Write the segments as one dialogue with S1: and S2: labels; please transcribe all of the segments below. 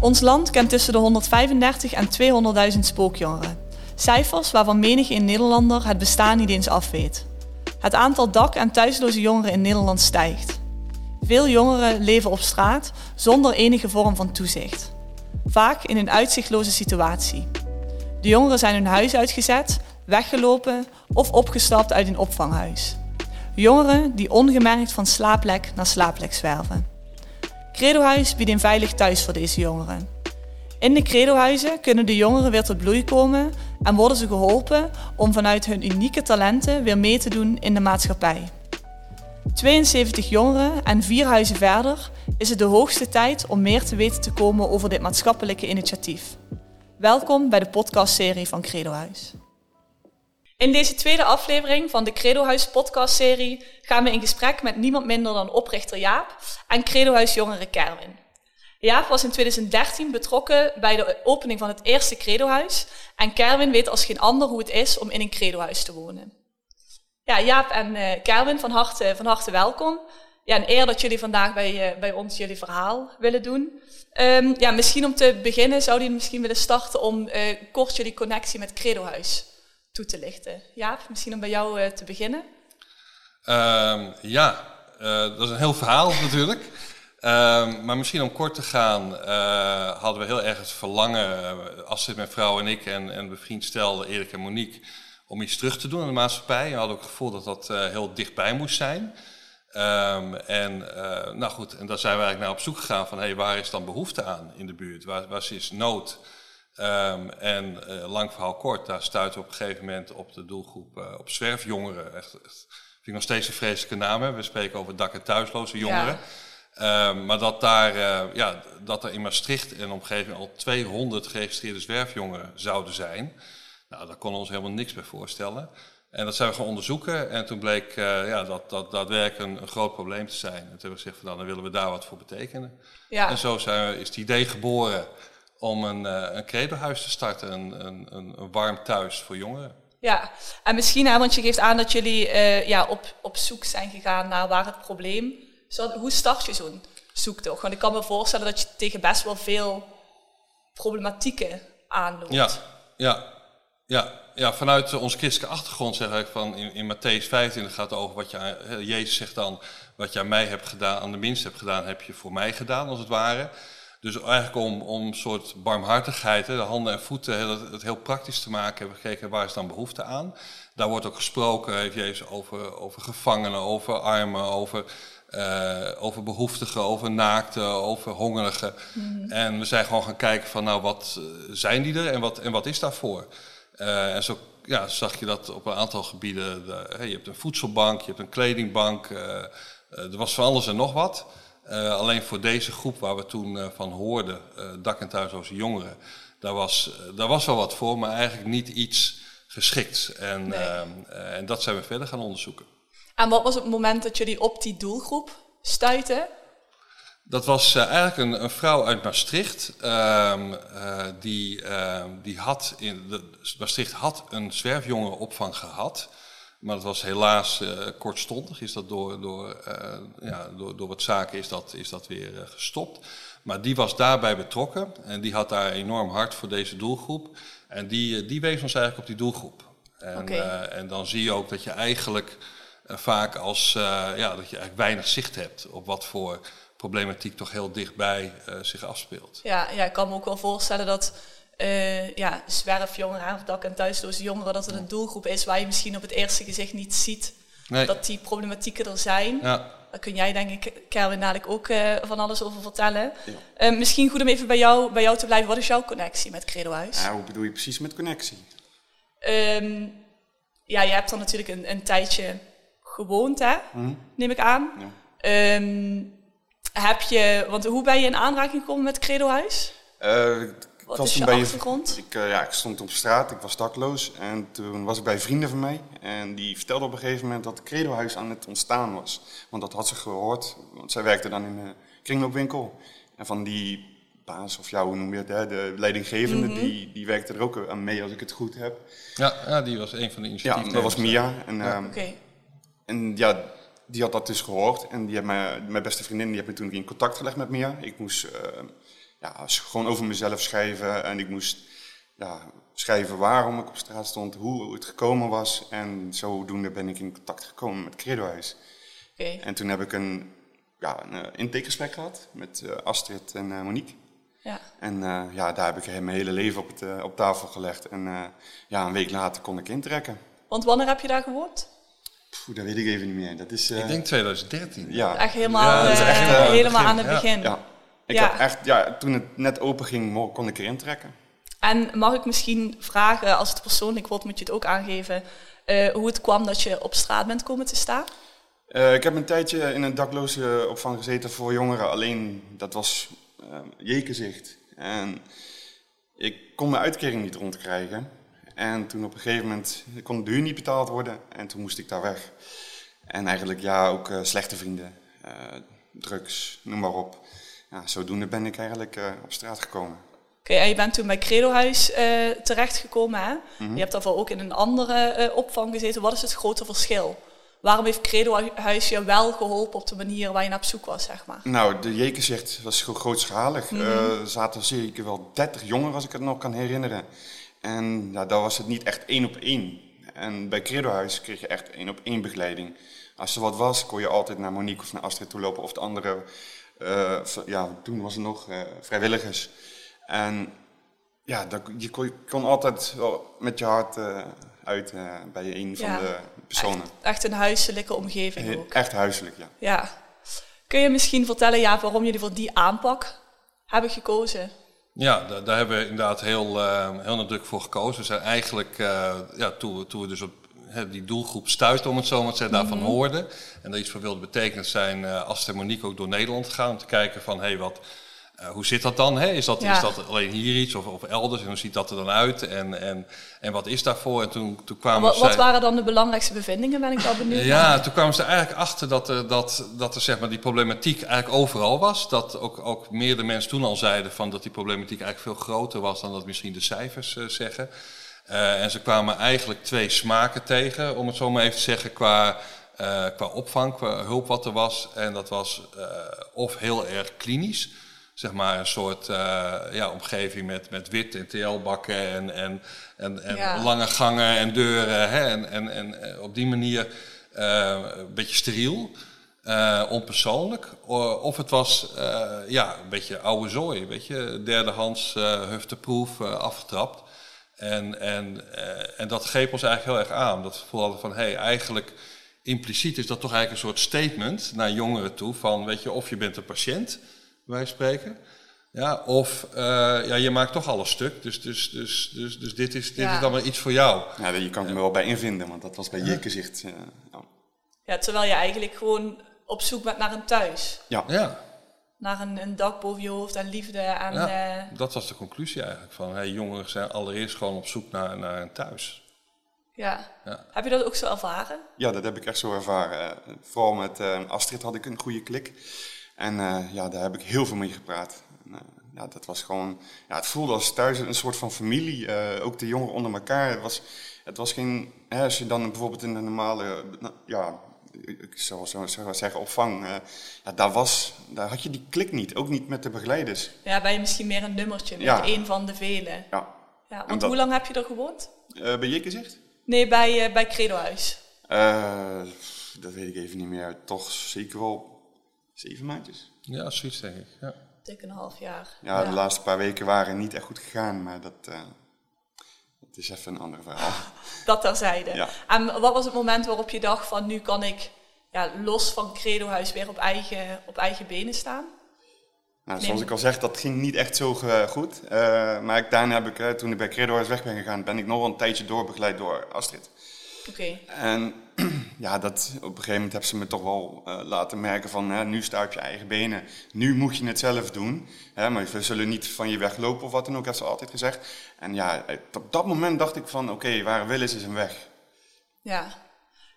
S1: Ons land kent tussen de 135 en 200.000 spookjongeren. Cijfers waarvan menig in Nederlander het bestaan niet eens afweet. Het aantal dak- en thuisloze jongeren in Nederland stijgt. Veel jongeren leven op straat zonder enige vorm van toezicht. Vaak in een uitzichtloze situatie. De jongeren zijn hun huis uitgezet, weggelopen of opgestapt uit een opvanghuis. Jongeren die ongemerkt van slaapplek naar slaapplek zwerven. Credohuis biedt een veilig thuis voor deze jongeren. In de credohuizen kunnen de jongeren weer tot bloei komen en worden ze geholpen om vanuit hun unieke talenten weer mee te doen in de maatschappij. 72 jongeren en vier huizen verder is het de hoogste tijd om meer te weten te komen over dit maatschappelijke initiatief. Welkom bij de podcastserie van Credohuis. In deze tweede aflevering van de Credohuis podcastserie gaan we in gesprek met niemand minder dan oprichter Jaap en Credohuis jongeren Kerwin. Jaap was in 2013 betrokken bij de opening van het eerste Credohuis en Kerwin weet als geen ander hoe het is om in een Credohuis te wonen. Ja, Jaap en uh, Kerwin, van harte, van harte welkom. Ja, een eer dat jullie vandaag bij, uh, bij ons jullie verhaal willen doen. Um, ja, misschien om te beginnen zouden jullie misschien willen starten om uh, kort jullie connectie met Credohuis toe te lichten. Jaap, misschien om bij jou uh, te beginnen.
S2: Um, ja, dat is een heel verhaal natuurlijk. Um, maar misschien om kort te gaan, uh, hadden we heel erg het verlangen, Astrid, mijn vrouw en ik en, en bevriend stel Erik en Monique, om iets terug te doen aan de maatschappij. We hadden ook het gevoel dat dat heel dichtbij moest zijn. Um, en nou goed, en daar zijn we eigenlijk naar op zoek gegaan van, hey, waar is dan behoefte aan in de buurt? Waar, waar is nood? Um, en lang verhaal kort, daar stuiten we op een gegeven moment op de doelgroep op zwerfjongeren. Echt, echt, vind ik nog steeds een vreselijke naam. Hè? We spreken over dak- en thuisloze jongeren. Ja. Uh, maar dat, daar, uh, ja, dat er in Maastricht en omgeving al 200 geregistreerde zwerfjongeren zouden zijn. Nou, daar konden we ons helemaal niks bij voorstellen. En dat zijn we gaan onderzoeken. En toen bleek uh, ja, dat dat daadwerkelijk een, een, groot probleem te zijn. En toen hebben we gezegd, van, nou, dan willen we daar wat voor betekenen. Ja. En zo zijn we, is het idee geboren om een, een credohuis te starten. Een, een, een, warm thuis voor jongeren.
S1: Ja, en misschien, hè, want je geeft aan dat jullie ja, op, op zoek zijn gegaan naar waar het probleem zo, hoe start je zo'n zoektocht? Want ik kan me voorstellen dat je tegen best wel veel problematieken aanloopt.
S2: Ja, ja, ja, ja vanuit onze christelijke achtergrond zeg ik van in, in Matthäus 15 gaat het over wat je, Jezus zegt dan, wat je aan mij hebt gedaan, aan de minste hebt gedaan, heb je voor mij gedaan als het ware. Dus eigenlijk om, om een soort barmhartigheid, de handen en voeten, het, het heel praktisch te maken, hebben we gekeken waar is dan behoefte aan. Daar wordt ook gesproken, heeft Jezus over, over gevangenen, over armen, over uh, over behoeftigen, over naakten, over hongerigen. Mm. En we zijn gewoon gaan kijken van nou wat zijn die er en wat, en wat is daarvoor? Uh, en zo ja, zag je dat op een aantal gebieden. De, hey, je hebt een voedselbank, je hebt een kledingbank. Uh, er was van alles en nog wat. Alleen voor deze groep waar we toen van hoorden, dak- en thuisloze jongeren, daar was, daar was wel wat voor, maar eigenlijk niet iets geschikt. En, nee. en dat zijn we verder gaan onderzoeken.
S1: En wat was het moment dat jullie op die doelgroep stuiten?
S2: Dat was eigenlijk een, een, vrouw uit Maastricht. Uh, die, die had in de, Maastricht had een zwerfjongerenopvang gehad. Maar dat was helaas eh, kortstondig. Is dat door, door, ja, door, door wat zaken is dat, is dat weer gestopt. Maar die was daarbij betrokken. En die had daar enorm hard voor deze doelgroep. En die, die wees ons eigenlijk op die doelgroep. En, okay. en dan zie je ook dat je eigenlijk vaak als ja, dat je eigenlijk weinig zicht hebt op wat voor problematiek toch heel dichtbij zich afspeelt.
S1: Ja, ja, ik kan me ook wel voorstellen dat uh, ja, zwerfjongeren of dak- en thuisloze jongeren, dat het een doelgroep is waar je misschien op het eerste gezicht niet ziet nee. dat die problematieken er zijn. Ja. Daar kun jij denk ik, Kerwin, dadelijk ook van alles over vertellen. Ja. misschien goed om even bij jou, bij jou te blijven. Wat is jouw connectie met Credo Huis?
S3: Ja, hoe bedoel je precies met connectie?
S1: Um, ja, je hebt dan natuurlijk een, een tijdje gewoond, hè? Mm. neem ik aan. Ja. Um, heb je, want hoe ben je in aanraking gekomen met Credo Huis? Wat was is je bij achtergrond?
S3: Ik, uh, ja, ik stond op straat, ik was dakloos en toen was ik bij vrienden van mij. En die vertelden op een gegeven moment dat het Credo Huis aan het ontstaan was. Want dat had ze gehoord, want zij werkte dan in een kringloopwinkel. En van die baas of jou, hoe noem je het, hè, de leidinggevende, mm -hmm. die, die werkte er ook aan mee als ik het goed heb.
S2: Ja, ja die was een van de initiatieven.
S3: Ja, dat was Mia. En, ja. um, okay. En ja, die had dat dus gehoord. En die heeft mijn, mijn beste vriendin die heeft me toen in contact gelegd met Mia. Ik moest uh, ja, gewoon over mezelf schrijven. En ik moest ja, schrijven waarom ik op straat stond, hoe het gekomen was. En zodoende ben ik in contact gekomen met Credohuis.
S1: Oké.
S3: En toen heb ik een, ja, een uh, intakegesprek gehad met uh, Astrid en uh, Monique.
S1: Ja.
S3: En ja, daar heb ik mijn hele leven op, het, op tafel gelegd. En ja, een week later kon ik intrekken.
S1: Want wanneer heb je daar gewoond?
S3: Poeh, dat weet ik even niet meer. Dat is,
S2: ik denk 2013.
S3: Ja.
S1: Echt helemaal,
S2: Ja, dat is echt,
S1: uh, helemaal
S2: begin,
S1: aan het
S2: ja.
S1: begin.
S3: Ja. Ik
S1: Ja.
S3: heb echt, ja, toen het net open ging, kon ik erin trekken.
S1: En mag ik misschien vragen, als het persoonlijk wordt, moet je het ook aangeven, eh, hoe het kwam dat je op straat bent komen te staan?
S3: Eh, ik heb een tijdje in een dakloze opvang gezeten voor jongeren. Alleen dat was uh, jekenzicht. En ik kon mijn uitkering niet rondkrijgen. En toen op een gegeven moment kon de huur niet betaald worden. En toen moest ik daar weg. En eigenlijk ja, ook slechte vrienden. drugs, noem maar op. Ja, zodoende ben ik eigenlijk eh, op straat gekomen.
S1: Oké, en je bent toen bij Credohuis eh terechtgekomen, hè?
S3: Mhm.
S1: Je hebt daarvoor ook in een andere eh, opvang gezeten. Wat is het grote verschil? Waarom heeft Credohuis je wel geholpen op de manier waar je naar op zoek was, zeg maar?
S3: Nou, de jekenzicht was gro- grootschalig. Eh, er zaten zeker wel 30 jongeren, als ik het nog kan herinneren. En ja, daar was het niet echt één op één. En bij Credohuis kreeg je echt één op één begeleiding. Als er wat was, kon je altijd naar Monique of naar Astrid toe lopen. Of de andere, eh, ja, toen was er nog eh, vrijwilligers. En ja, dat, je, kon, je kon altijd wel met je hart eh, uit eh, bij een van
S1: Ja.
S3: de personen.
S1: Echt, echt een huiselijke omgeving
S3: He-
S1: ook.
S3: Echt huiselijk, ja.
S1: Ja. Kun je misschien vertellen ja, waarom jullie voor die aanpak hebben gekozen?
S2: Ja, daar, daar hebben we inderdaad heel, eh, heel nadrukkelijk voor gekozen. We zijn eigenlijk, eh, ja, toen, we, toen we dus op die doelgroep stuiten, om het zo maar te zeggen, daarvan hoorden. En daar iets voor wilden betekenen, zijn eh Astrid en Monique ook door Nederland gegaan om te kijken van, hé, hey, wat, eh, hoe zit dat dan? Hè? Is, dat,
S1: Ja.
S2: is dat alleen hier iets of, of elders? En hoe ziet dat er dan uit? En, en, en wat is daarvoor? En toen, toen kwamen
S1: Wat, wat waren dan de belangrijkste bevindingen, ben ik wel benieuwd naar.
S2: ja, toen kwamen ze eigenlijk achter dat er, dat, dat er zeg maar, die problematiek eigenlijk overal was. Dat ook, ook meerdere mensen toen al zeiden van dat die problematiek eigenlijk veel groter was dan dat misschien de cijfers eh, zeggen. Eh, en ze kwamen eigenlijk twee smaken tegen, om het zo maar even te zeggen, qua, eh, qua opvang, qua hulp wat er was. En dat was eh, of heel erg klinisch. Zeg maar een soort ja, omgeving met, met wit en TL-bakken en, en, en, en
S1: Ja.
S2: lange gangen en deuren. Hè, en, en, en op die manier een beetje steriel, onpersoonlijk. Of het was ja, een beetje oude zooi, weet je, derdehands, uh, hufteproef, afgetrapt. En, en, eh, en dat greep ons eigenlijk heel erg aan. Dat we voelden van, hé, hey, eigenlijk impliciet is dat toch eigenlijk een soort statement naar jongeren toe. Van, weet je, of je bent een patiënt, wij spreken. Ja, of eh, ja, je maakt toch alles stuk. Dus, dus, dus, dus, dus dit, is, dit
S1: Ja.
S2: is dan wel iets voor jou.
S3: Ja, je kan er me wel bij invinden, want dat was bij jekenzicht. eh, ja.
S1: Ja, terwijl je eigenlijk gewoon op zoek bent naar een thuis.
S3: ja.
S2: Ja,
S1: Naar een, een dak boven je hoofd en liefde. En,
S2: ja.
S1: eh,
S2: dat was de conclusie eigenlijk. Van, hey, jongeren zijn allereerst gewoon op zoek naar, naar een thuis.
S1: ja.
S2: Ja.
S1: Heb je dat ook zo ervaren?
S3: Ja, dat heb ik echt zo ervaren. Eh, Vooral met eh, Astrid had ik een goede klik. En eh, ja, daar heb ik heel veel mee gepraat. En, eh, ja, dat was gewoon, ja, het voelde als thuis een soort van familie. Eh, ook de jongeren onder elkaar. Het was, het was geen, hè, als je dan bijvoorbeeld in een normale, ja, ik zou zo zou zeggen opvang. eh, ja, daar, was, daar had je die klik niet. Ook niet met de begeleiders.
S1: Ja, ben je misschien meer een nummertje met
S3: Ja.
S1: een van de vele.
S3: Ja.
S1: Ja,
S3: En
S1: want
S3: dat-
S1: hoe lang heb je er gewoond?
S3: Eh bij Jekenzicht?
S1: Nee, bij, eh bij Credohuis.
S3: Eh, dat weet ik even niet meer. Toch zeker wel zeven maandjes.
S2: Ja, zoiets denk ik. Ja.
S1: Dik een half jaar.
S3: Ja, de laatste paar weken waren niet echt goed gegaan, maar dat, eh, dat is even een ander verhaal.
S1: Dat terzijde.
S3: Ja.
S1: En wat was het moment waarop je dacht van nu kan ik ja, los van Credohuis weer op eigen, op eigen benen staan?
S3: Nou, zoals ik al zeg, dat ging niet echt zo eh, goed. Eh, maar ik, daarna heb ik, eh, toen ik bij Credo weg ben gegaan, ben ik nog wel een tijdje doorbegeleid door Astrid.
S1: Oké.
S3: En ja, dat, op een gegeven moment hebben ze me toch wel eh, laten merken van, hè, nu sta je op je eigen benen. Nu moet je het zelf doen. Hè, maar we zullen niet van je weglopen of wat dan ook, heeft ze altijd gezegd. En ja, eh, op dat moment dacht ik van, oké, waar wil is, is een weg.
S1: Ja.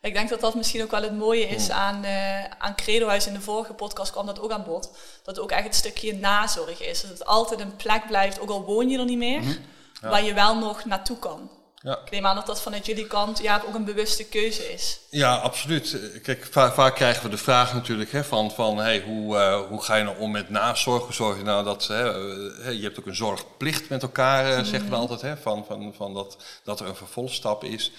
S1: Ik denk dat dat misschien ook wel het mooie is aan, eh aan Credohuis. In de vorige podcast kwam dat ook aan bod. Dat ook echt het stukje nazorg is. Dat het altijd een plek blijft, ook al woon je er niet meer.
S3: Mhm.
S1: Waar je wel nog naartoe kan.
S2: Ja.
S1: Ik neem aan dat dat vanuit jullie kant ja, ook een bewuste keuze is.
S2: Ja, absoluut. Kijk, vaak, vaak krijgen we de vraag natuurlijk hè, van, van hey, hoe, uh, hoe ga je nou om met nazorg? Zorg je nou dat, hè, je hebt ook een zorgplicht met elkaar, uh, zeggen we altijd, hè, van, van, van dat, dat er een vervolgstap is.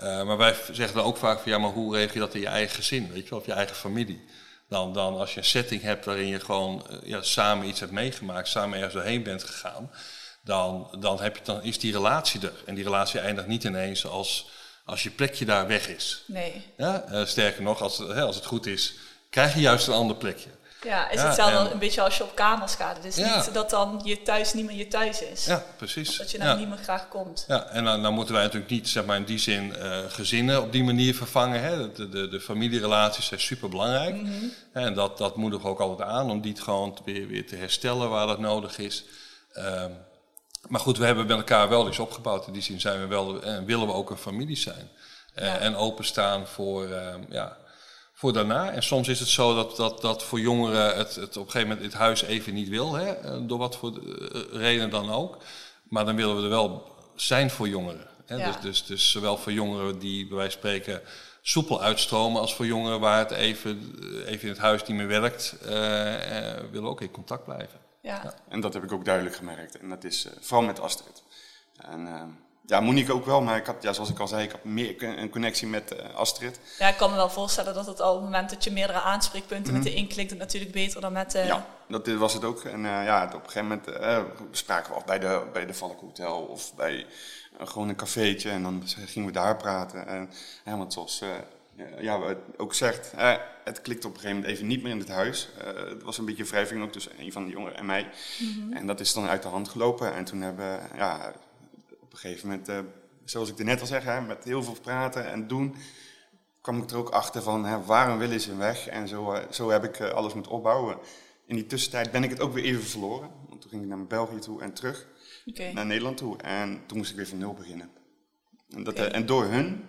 S2: Uh, maar wij zeggen dan ook vaak van ja, maar hoe regel je dat in je eigen gezin, weet je wel, of je eigen familie? Dan, dan als je een setting hebt waarin je gewoon ja, samen iets hebt meegemaakt, samen ergens doorheen bent gegaan, dan, dan, heb je, dan is die relatie er. En die relatie eindigt niet ineens als, als je plekje daar weg is.
S1: Nee.
S2: Ja? Uh, sterker nog, als, hè, als het goed is, krijg je juist een ander plekje.
S1: Ja, is hetzelfde en, een beetje als je op kamers gaat. Het ja. niet dat dan je thuis niet meer je thuis is.
S2: Ja, precies.
S1: Dat je nou niet meer graag komt.
S2: Ja, en dan, dan, moeten wij natuurlijk niet zeg maar, in die zin uh, gezinnen op die manier vervangen. Hè. De, de, de familierelaties zijn super belangrijk. Mm -hmm. En dat, dat moedigen we ook altijd aan om die gewoon weer, weer te herstellen waar dat nodig is. Um, maar goed, we hebben met elkaar wel iets opgebouwd. In die zin zijn we wel, en willen we ook een familie zijn. Ja. En openstaan voor, uh, ja, voor daarna. En soms is het zo dat, dat, dat voor jongeren het, het op een gegeven moment het huis even niet wil. Hè, door wat voor reden dan ook. Maar dan willen we er wel zijn voor jongeren. Hè. Ja. Dus, dus, dus zowel voor jongeren die bij wijze van spreken soepel uitstromen... als voor jongeren waar het even, even in het huis niet meer werkt... Uh, willen we ook in contact blijven.
S1: Ja.
S3: En dat heb ik ook duidelijk gemerkt. En dat is uh, vooral met Astrid. En uh, ja, Monique ook wel, maar ik had, ja, zoals ik al zei, ik had meer een connectie met uh, Astrid.
S1: Ja, ik kan me wel voorstellen dat het al op het moment dat je meerdere aanspreekpunten mm -hmm. met de inklikt, het natuurlijk beter dan met...
S3: Ja, dat was het ook. En ja, op een gegeven moment spraken we af bij de, bij de Valk Hotel of bij gewoon een cafeetje. En dan gingen we daar praten. En, ja, want zoals ja, wat ook zegt, eh, het klikt op een gegeven moment even niet meer in het huis. Uh, het was een beetje wrijving ook tussen een van de jongeren en mij. Mm -hmm. En dat is dan uit de hand gelopen. En toen hebben ja, op een gegeven moment, uh, zoals ik er net al zeg, hè, met heel veel praten en doen, kwam ik er ook achter van hè, waarom willen ze weg? En zo, zo heb ik alles moeten opbouwen. In die tussentijd ben ik het ook weer even verloren. Want toen ging ik naar België toe en terug
S1: okay.
S3: naar Nederland toe. En toen moest ik weer van nul beginnen. En, dat, okay. en door hun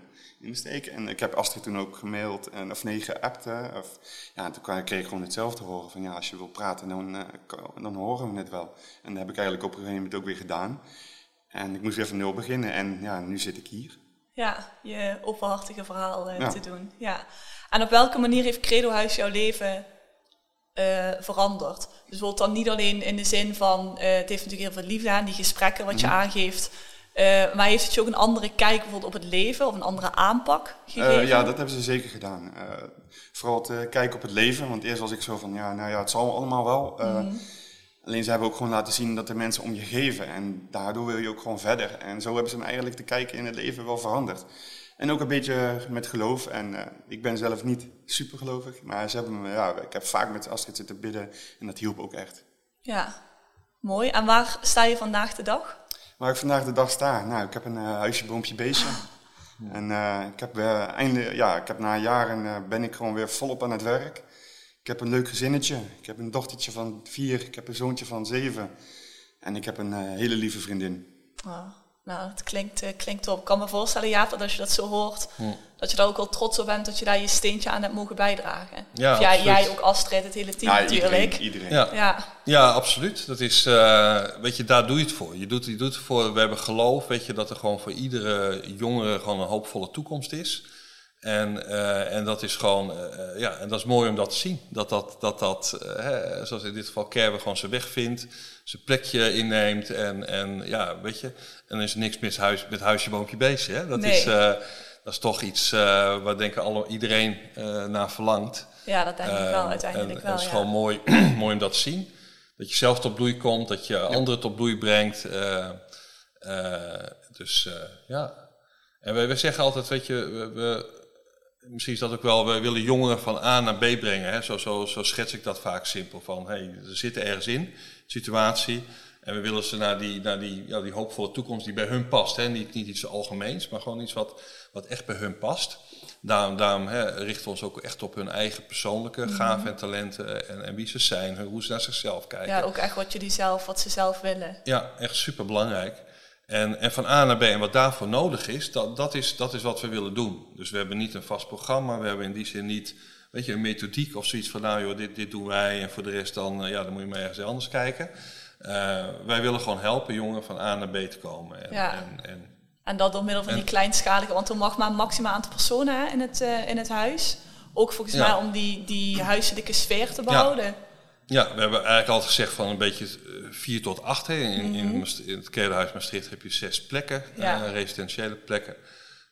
S3: insteken. En ik heb Astrid toen ook gemaild en, of nee, geappt. Of, ja, toen kreeg ik gewoon hetzelfde horen van ja, als je wil praten, dan, uh, dan horen we het wel. En dat heb ik eigenlijk op een gegeven moment ook weer gedaan. En ik moest weer van nul beginnen en ja, nu zit ik hier.
S1: Ja, je openhartige verhaal uh, ja. te doen. Ja. En op welke manier heeft Credo Huis jouw leven uh, veranderd? Dus bijvoorbeeld dan niet alleen in de zin van, het heeft natuurlijk heel veel liefde aan, die gesprekken wat je mm. aangeeft... Uh, maar heeft het je ook een andere kijk bijvoorbeeld op het leven of een andere aanpak gegeven?
S3: Uh, ja, dat hebben ze zeker gedaan. Uh, vooral het kijken op het leven. Want eerst was ik zo van, ja, nou ja, het zal allemaal wel. Mm. Alleen ze hebben ook gewoon laten zien dat er mensen om je geven. En daardoor wil je ook gewoon verder. En zo hebben ze me eigenlijk te kijken in het leven wel veranderd. En ook een beetje met geloof. En ik ben zelf niet super gelovig. Maar ze hebben me, ja, ik heb vaak met Astrid zitten bidden. En dat hielp ook echt.
S1: Ja, mooi. En waar sta je vandaag de dag?
S3: Waar ik vandaag de dag sta? Nou, ik heb een uh, huisje, boompje, beestje. En uh, ik heb, uh, einde, ja, ik heb na jaren ben ik gewoon weer volop aan het werk. Ik heb een leuk gezinnetje. Ik heb een dochtertje van vier. Ik heb een zoontje van zeven. En ik heb een hele lieve vriendin.
S1: Oh, nou, het klinkt, klinkt top. Ik kan me voorstellen, Jaap, dat als je dat zo hoort, hm. dat je daar ook wel trots op bent dat je daar je steentje aan hebt mogen bijdragen.
S2: Ja,
S1: of jij, jij ook Astrid, het hele team
S3: ja,
S1: natuurlijk.
S3: Iedereen, iedereen.
S2: Ja.
S1: Ja.
S2: ja, absoluut. Dat is, uh, weet je, daar doe je het voor. Je doet, je doet het voor, we hebben geloof, weet je, dat er gewoon voor iedere jongere gewoon een hoopvolle toekomst is. En, uh, en dat is gewoon, uh, ja, en dat is mooi om dat te zien. Dat dat, dat, dat hè, zoals in dit geval Kerwe gewoon zijn weg vindt, zijn plekje inneemt. En, en ja, weet je, en dan is er niks mis huis, met huisje, boompje, beestje. Hè? Dat,
S1: Nee.
S2: is, dat is toch iets waar denk ik alle, iedereen naar verlangt.
S1: Ja, dat denk ik wel uiteindelijk
S2: en,
S1: wel.
S2: Het is
S1: ja.
S2: gewoon mooi, mooi om dat te zien. Dat je zelf tot bloei komt, dat je ja. anderen tot bloei brengt. Dus ja. En wij, wij zeggen altijd, weet je, we, we, misschien is dat ook wel, we willen jongeren van A naar B brengen. Hè? Zo, zo, zo schets ik dat vaak simpel. Van, hey, ze zitten ergens in, situatie. En we willen ze naar die, naar die, ja, die hoopvolle toekomst die bij hun past. Hè? Niet, niet iets algemeens, maar gewoon iets wat, wat echt bij hun past. Daarom, daarom hè, richten we ons ook echt op hun eigen persoonlijke mm -hmm. gaven en talenten en, en, wie ze zijn, hoe ze naar zichzelf kijken.
S1: Ja, ook echt wat jullie zelf, wat ze zelf willen.
S2: Ja, echt super belangrijk. En, en van A naar B en wat daarvoor nodig is dat, dat is, dat is wat we willen doen. Dus we hebben niet een vast programma, we hebben in die zin niet weet je, een methodiek of zoiets van nou joh, dit, dit doen wij en voor de rest dan, ja, dan moet je maar ergens anders kijken. Uh, wij willen gewoon helpen jongeren van A naar B te komen. En,
S1: ja.
S2: en, en
S1: En dat door middel van die kleinschalige, want er mag maar een maximaal aantal personen hè, in, het, uh, in het huis. Ook volgens mij om die, die huiselijke sfeer te behouden.
S2: Ja, we hebben eigenlijk altijd gezegd van een beetje vier tot acht. Hè. In, in, in, mhm. het Kerenhuis Maastricht heb je zes plekken, ja. uh, residentiële plekken.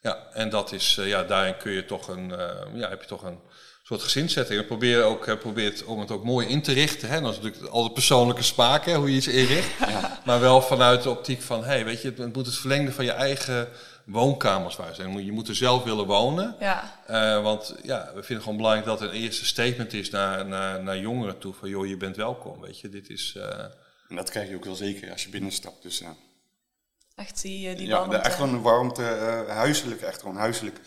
S2: Ja, en dat is, uh, ja, daarin kun je toch een, uh, ja, heb je toch een soort gezinszetting. We proberen ook, probeert om het ook mooi in te richten. Hè. Dat is natuurlijk al de persoonlijke smaak, hè, hoe je iets inricht. Ja. Maar wel vanuit de optiek van, hé, hey, weet je, het moet het verlengde van je eigen woonkamers waar zijn. Je moet er zelf willen wonen. Ja. Uh, want ja, we vinden gewoon belangrijk dat er een eerste statement is naar, naar, naar jongeren toe. Van joh, je bent welkom. Weet je, dit is. Uh...
S3: En dat krijg je ook wel zeker als je binnenstapt. Dus, uh...
S1: Echt die, die
S3: ja, warmte. echt gewoon een warmte, huiselijk, echt gewoon huiselijk.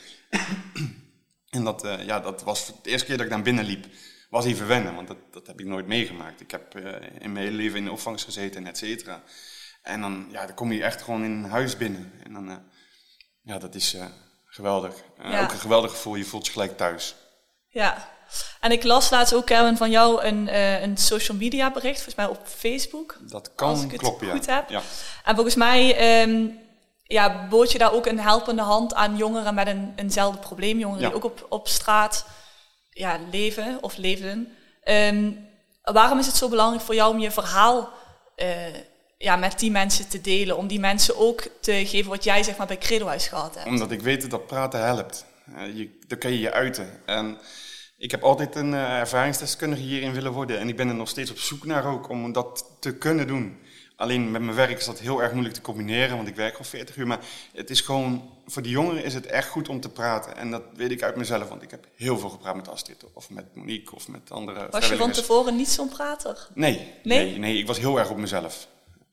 S3: en dat, ja, dat was de eerste keer dat ik dan binnen liep. Was even wennen, want dat, dat heb ik nooit meegemaakt. Ik heb in mijn hele leven in de opvang gezeten, et cetera. En dan, ja, dan kom je echt gewoon in een huis binnen. En dan ja, dat is uh, geweldig. Uh, Ook een geweldig gevoel, je voelt je gelijk thuis.
S1: Ja, en ik las laatst ook, Kevin, van jou een, uh, een social media bericht, volgens mij op Facebook.
S3: Dat kan, als ik het
S1: goed
S3: ja.
S1: heb. Ja. En volgens mij um, ja, bood je daar ook een helpende hand aan jongeren met een, eenzelfde probleem. Jongeren die ook op, op straat ja, leven of leefden. Um, waarom is het zo belangrijk voor jou om je verhaal ja, met die mensen te delen. Om die mensen ook te geven wat jij zeg maar, bij Credohuis gehad hebt.
S3: Omdat ik weet dat praten helpt. Je, dan kan je je uiten. En ik heb altijd een uh, ervaringsdeskundige hierin willen worden. En ik ben er nog steeds op zoek naar ook om dat te kunnen doen. Alleen met mijn werk is dat heel erg moeilijk te combineren, want ik werk al 40 uur. Maar het is gewoon, voor die jongeren is het echt goed om te praten. En dat weet ik uit mezelf, want ik heb heel veel gepraat met Astrid of met Monique of met andere
S1: Was je van tevoren niet zo'n prater?
S3: Nee, nee, nee, nee, ik was heel erg op mezelf.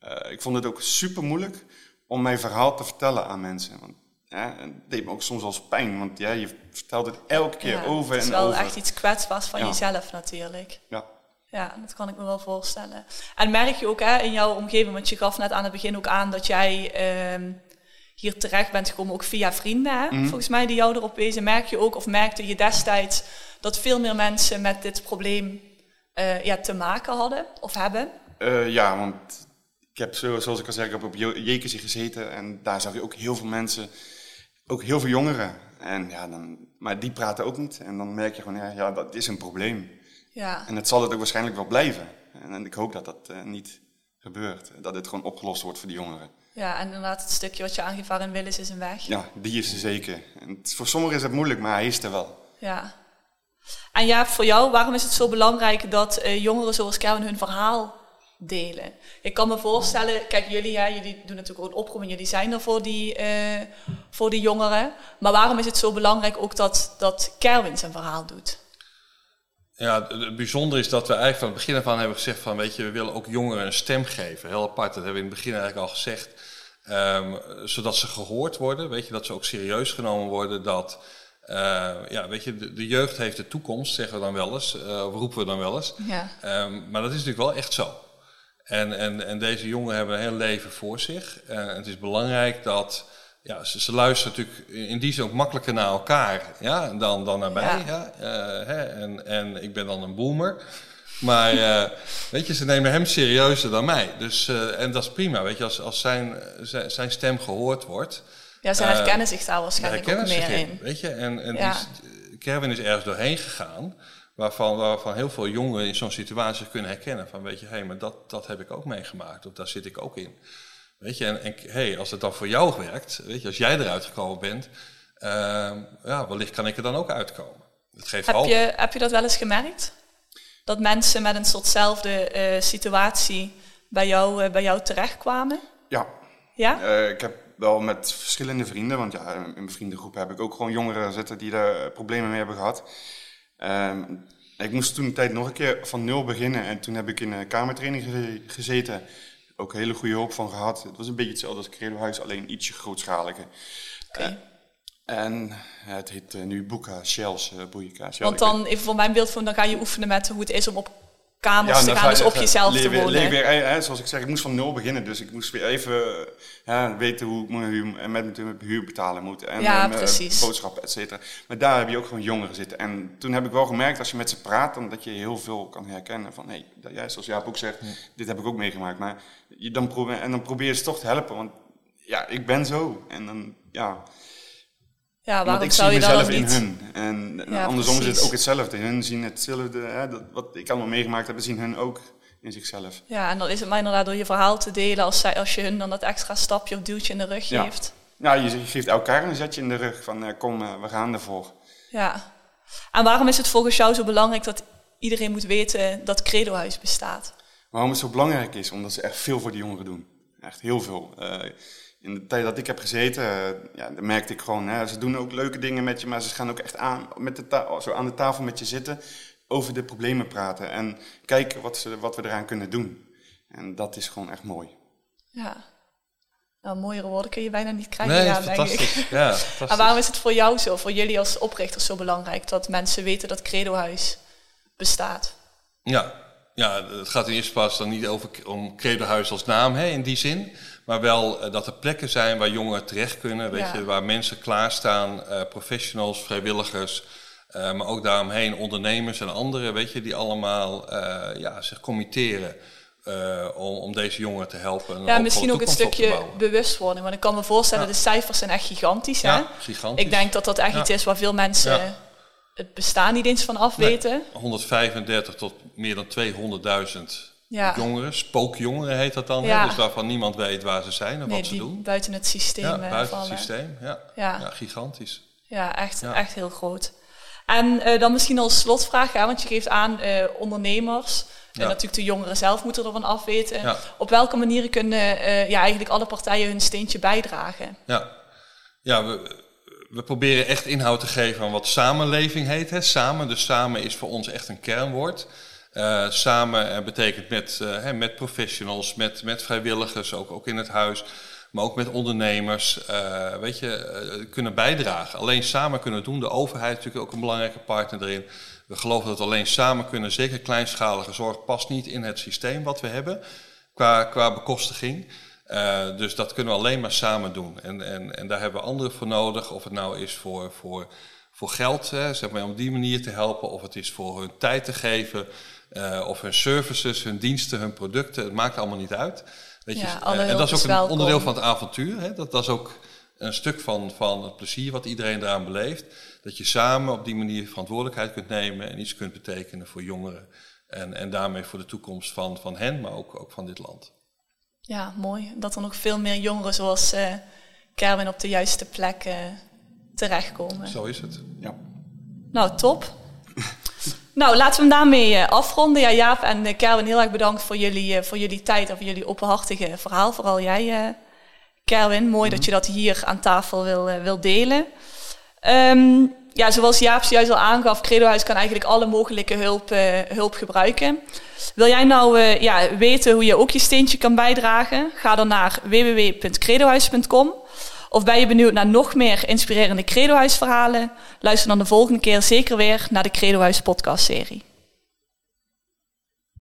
S3: Uh, ik vond het ook super moeilijk om mijn verhaal te vertellen aan mensen. Want ja, het deed me ook soms eens pijn, want ja, je vertelt het elke keer over en over. Het is
S1: wel echt iets kwetsbaars van jezelf natuurlijk. Ja. Ja, dat kan ik me wel voorstellen. En merk je ook hè, in jouw omgeving, want je gaf net aan het begin ook aan dat jij uh, hier terecht bent gekomen, ook via vrienden, hè? Mhm. volgens mij, die jou erop wezen. Merk je ook, of merkte je destijds, dat veel meer mensen met dit probleem uh, ja, te maken hadden of hebben?
S3: Uh, ja, want ik heb, zoals ik al zei, ik heb op Jekersie gezeten en daar zag je ook heel veel mensen, ook heel veel jongeren. En ja, dan, maar die praten ook niet. En dan merk je gewoon, ja, ja dat is een probleem. Ja. En het zal het ook waarschijnlijk wel blijven. En, ik hoop dat dat uh, niet gebeurt. Dat het gewoon opgelost wordt voor die jongeren.
S1: Ja, en inderdaad het stukje wat je aangeeft waarin Willis is een weg.
S3: Ja, die is er zeker. En voor sommigen is het moeilijk, maar hij is er wel.
S1: Ja. En ja, voor jou, waarom is het zo belangrijk dat uh, jongeren zoals Kevin hun verhaal delen. Ik kan me voorstellen, kijk jullie, hè, jullie doen natuurlijk ook een oproep en jullie zijn er voor die, uh, voor die jongeren. Maar waarom is het zo belangrijk ook dat, dat Kerwin zijn verhaal doet?
S2: Ja, het bijzondere is dat we eigenlijk van het begin af aan hebben gezegd van, weet je, we willen ook jongeren een stem geven. Heel apart, dat hebben we in het begin eigenlijk al gezegd. Um, zodat ze gehoord worden, weet je, dat ze ook serieus genomen worden, dat... Uh, ja, weet je, de, de, jeugd heeft de toekomst, zeggen we dan wel eens, uh, of roepen we dan wel eens. Ja. Um, maar dat is natuurlijk wel echt zo. En, en, en deze jongeren hebben een heel leven voor zich. En het is belangrijk dat. Ja, ze, ze luisteren natuurlijk in die zin ook makkelijker naar elkaar ja, dan, dan naar mij. Ja. Uh, hè, en, en ik ben dan een boomer. Maar uh, weet je, ze nemen hem serieuzer dan mij. Dus, uh, en dat is prima, weet je, als, als zijn, zijn stem gehoord wordt.
S1: Ja, ze herkennen zich daar waarschijnlijk ook meer in, in.
S2: Weet je, en, en ja. Kerwin is ergens doorheen gegaan waarvan, waarvan heel veel jongeren in zo'n situatie kunnen herkennen van weet je, hé, hey, maar dat, dat heb ik ook meegemaakt of daar zit ik ook in. Weet je, en, en hey, als het dan voor jou werkt, weet je, als jij eruit gekomen bent, uh, ja, wellicht kan ik er dan ook uitkomen.
S1: Dat geeft heb, je, heb je dat wel eens gemerkt? Dat mensen met een soortzelfde uh, situatie bij jou, uh, bij jou terechtkwamen?
S3: Ja.
S1: Ja?
S3: Uh, ik heb wel met verschillende vrienden, want ja, in mijn vriendengroep heb ik ook gewoon jongeren zitten die daar problemen mee hebben gehad. Um, ik moest toen een tijd nog een keer van nul beginnen en toen heb ik in een kamertraining gezeten. Ook hele goede hulp van gehad. Het was een beetje hetzelfde als Credo Huis, alleen ietsje grootschaliger. Okay. Uh, eh, en het heet uh, nu Boeka Shells, uh.
S1: Want dan, even voor mijn beeld, dan ga je oefenen met hoe het is om op kamers ja, te gaan, dus op jezelf te wonen.
S3: Weer, hè, zoals ik zeg, ik moest van nul beginnen, dus ik moest weer even ja, weten hoe ik mijn huur, met mijn huur betalen moet. En,
S1: ja,
S3: precies. boodschappen, et cetera. Maar daar heb je ook gewoon jongeren zitten. En toen heb ik wel gemerkt, als je met ze praat, dan dat je heel veel kan herkennen. Van, hé, hey, zoals Jaap ook zegt, dit heb ik ook meegemaakt. Maar je dan probeer, en dan probeer je ze toch te helpen, want ja, ik ben zo. En dan, ja...
S1: Ja, waarom
S3: ik
S1: zou
S3: zie
S1: je
S3: mezelf
S1: dan
S3: in
S1: niet?
S3: hun. En
S1: Ja,
S3: andersom is het ook hetzelfde. Hun zien hetzelfde. Hè, dat, wat ik allemaal meegemaakt heb, zien hun ook in zichzelf.
S1: Ja, en dan is het maar inderdaad door je verhaal te delen als, zij, als je hun dan dat extra stapje of duwtje in de rug
S3: Ja.
S1: geeft.
S3: Nou, je geeft elkaar een zetje in de rug van eh, kom, eh, we gaan ervoor.
S1: Ja. En waarom is het volgens jou zo belangrijk dat iedereen moet weten dat Credohuis bestaat?
S3: Waarom het zo belangrijk is? Omdat ze echt veel voor die jongeren doen. Echt heel veel. Eh, in de tijd dat ik heb gezeten, eh, ja, dan merkte ik gewoon, hè, ze doen ook leuke dingen met je, maar ze gaan ook echt aan, met de ta- zo aan de tafel met je zitten, over de problemen praten en kijken wat, ze, wat we eraan kunnen doen. En dat is gewoon echt mooi.
S1: Ja. Nou, mooiere woorden kun je bijna niet krijgen,
S2: Nee,
S1: ja, denk ik.
S2: fantastisch. Ja, fantastisch.
S1: En waarom is het voor jou zo, voor jullie als oprichters zo belangrijk dat mensen weten dat Credohuis bestaat?
S2: Ja. ja, het gaat in eerste plaats dan niet over, om Credohuis als naam hè, in die zin. Maar wel eh, dat er plekken zijn waar jongeren terecht kunnen. Weet
S1: Ja.
S2: je, waar mensen klaarstaan, eh professionals, vrijwilligers. eh, maar ook daaromheen ondernemers en anderen, weet je, die allemaal ja, zich committeren om, om deze jongeren te helpen.
S1: Ja, misschien ook een stukje bewustwording. Want ik kan me voorstellen,
S2: Ja.
S1: de cijfers zijn echt gigantisch. Hè?
S2: Ja, gigantisch.
S1: Ik denk dat dat echt
S2: Ja.
S1: iets is waar veel mensen
S2: Ja.
S1: het bestaan niet eens van af
S2: Nee.
S1: weten.
S2: 135 tot meer dan 200.000
S1: Ja.
S2: jongeren, spookjongeren heet dat dan.
S1: Ja.
S2: Dus waarvan niemand weet waar ze zijn en
S1: Nee,
S2: wat ze doen.
S1: buiten het systeem
S2: Ja,
S1: eh,
S2: buiten
S1: vallen.
S2: het systeem. Ja.
S1: Ja.
S2: Ja. gigantisch.
S1: Ja, echt, echt heel groot. En eh, dan misschien als slotvraag, hè, want je geeft aan eh, ondernemers. En
S2: Ja.
S1: natuurlijk de jongeren zelf moeten ervan afweten.
S2: Ja.
S1: Op welke manieren kunnen eh, ja, eigenlijk alle partijen hun steentje bijdragen?
S2: Ja, ja we, we proberen echt inhoud te geven aan wat samenleving heet. Hè. Samen, dus samen is voor ons echt een kernwoord. Eh, samen eh, betekent met, eh, met professionals, met, met vrijwilligers, ook, ook in het huis. Maar ook met ondernemers, weet je, kunnen bijdragen. Alleen samen kunnen doen. De overheid is natuurlijk ook een belangrijke partner erin. We geloven dat we alleen samen kunnen. Zeker kleinschalige zorg past niet in het systeem wat we hebben qua, qua bekostiging. Dus dat kunnen we alleen maar samen doen. En, en, en daar hebben we anderen voor nodig. Of het nou is voor, voor, voor geld, zeg maar, om die manier te helpen. Of het is voor hun tijd te geven. Eh, of hun services, hun diensten, hun producten. Het maakt allemaal niet uit. Weet je?
S1: Ja, alle
S2: Eh, en dat is ook een
S1: welkom.
S2: onderdeel van het avontuur. Hè? Dat, dat is ook een stuk van, van het plezier wat iedereen eraan beleeft. Dat je samen op die manier verantwoordelijkheid kunt nemen en iets kunt betekenen voor jongeren. En, en daarmee voor de toekomst van, van hen, maar ook, ook van dit land.
S1: Ja, mooi. Dat er nog veel meer jongeren zoals eh Kerwin op de juiste plek terechtkomen.
S2: Zo is het.
S3: Ja.
S1: Nou, top. Nou, laten we hem daarmee eh, afronden. Ja, Jaap en uh, Kerwin, heel erg bedankt voor jullie, eh, voor jullie tijd en voor jullie openhartige verhaal. Vooral jij, eh Kerwin. Mooi dat je dat hier aan tafel wil, eh, wil delen. Ehm, ja, zoals Jaap juist al aangaf, Credohuis kan eigenlijk alle mogelijke hulp, eh, hulp gebruiken. Wil jij nou eh, ja, weten hoe je ook je steentje kan bijdragen? Ga dan naar www.credohuis.com. Of ben je benieuwd naar nog meer inspirerende Credohuis verhalen? Luister dan de volgende keer zeker weer naar de Credohuis podcastserie.